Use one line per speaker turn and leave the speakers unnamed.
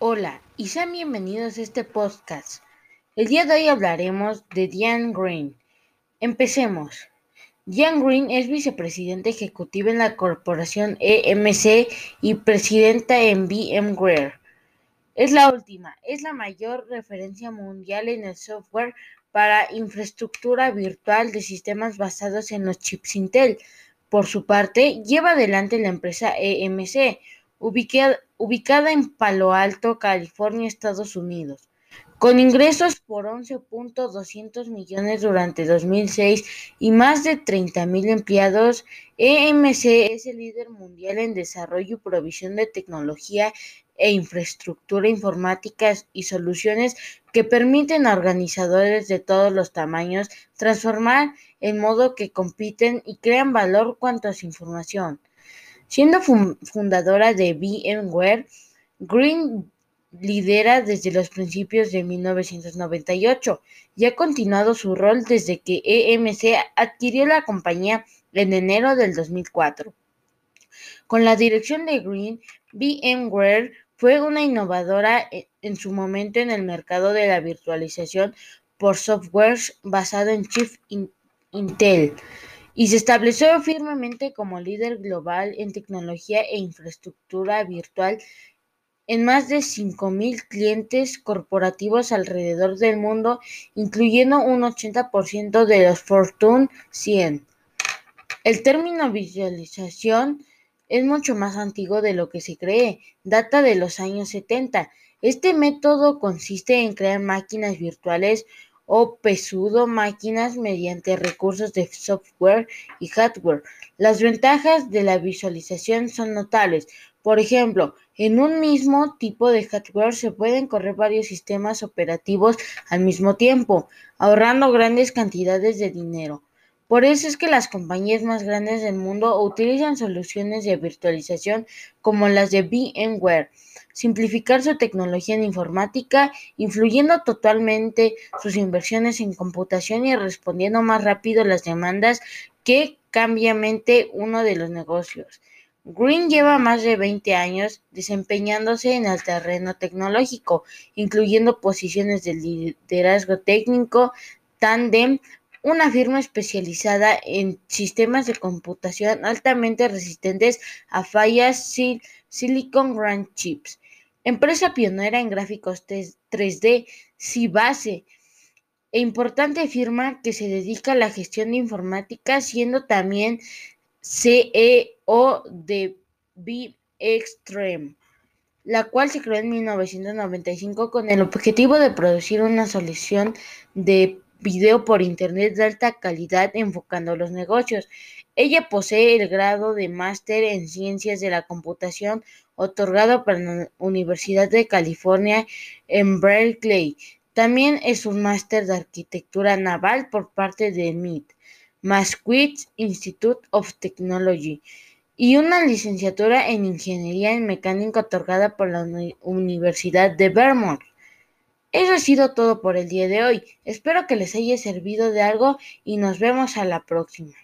Hola y sean bienvenidos a este podcast. El día de hoy hablaremos de Diane Green. Empecemos. Diane Green es vicepresidenta ejecutiva en la corporación EMC y presidenta en VMware. Es la última, es la mayor referencia mundial en el software para infraestructura virtual de sistemas basados en los chips Intel. Por su parte, lleva adelante la empresa EMC, ubicada, en Palo Alto, California, Estados Unidos. Con ingresos por 11.200 millones durante 2006 y más de 30.000 empleados, EMC es el líder mundial en desarrollo y provisión de tecnología e infraestructura informática y soluciones que permiten a organizadores de todos los tamaños transformar el modo que compiten y crean valor cuanto a su información. Siendo fundadora de VMware, Green lidera desde los principios de 1998 y ha continuado su rol desde que EMC adquirió la compañía en enero del 2004. Con la dirección de Green, VMware fue una innovadora e, en su momento en el mercado de la virtualización por software basado en chip Intel y se estableció firmemente como líder global en tecnología e infraestructura virtual en más de 5.000 clientes corporativos alrededor del mundo, incluyendo un 80% de los Fortune 100. El término visualización es mucho más antiguo de lo que se cree, data de los años 70. Este método consiste en crear máquinas virtuales o pseudo máquinas mediante recursos de software y hardware. Las ventajas de la visualización son notables. Por ejemplo, en un mismo tipo de hardware se pueden correr varios sistemas operativos al mismo tiempo, ahorrando grandes cantidades de dinero. Por eso es que las compañías más grandes del mundo utilizan soluciones de virtualización como las de VMware, simplificar su tecnología en informática, influyendo totalmente sus inversiones en computación y respondiendo más rápido las demandas que cambiamente uno de los negocios. Green lleva más de 20 años desempeñándose en el terreno tecnológico, incluyendo posiciones de liderazgo técnico, tandem, una firma especializada en sistemas de computación altamente resistentes a fallas Silicon Grand Chips, empresa pionera en gráficos 3D, base e importante firma que se dedica a la gestión de informática, siendo también CEO de B-Extreme, la cual se creó en 1995 con el objetivo de producir una solución de video por Internet de alta calidad enfocando los negocios. Ella posee el grado de máster en Ciencias de la Computación otorgado por la Universidad de California en Berkeley. También es un máster de Arquitectura Naval por parte de MIT, Massachusetts Institute of Technology, y una licenciatura en Ingeniería en Mecánica otorgada por la Universidad de Vermont. Eso ha sido todo por el día de hoy. Espero que les haya servido de algo y nos vemos a la próxima.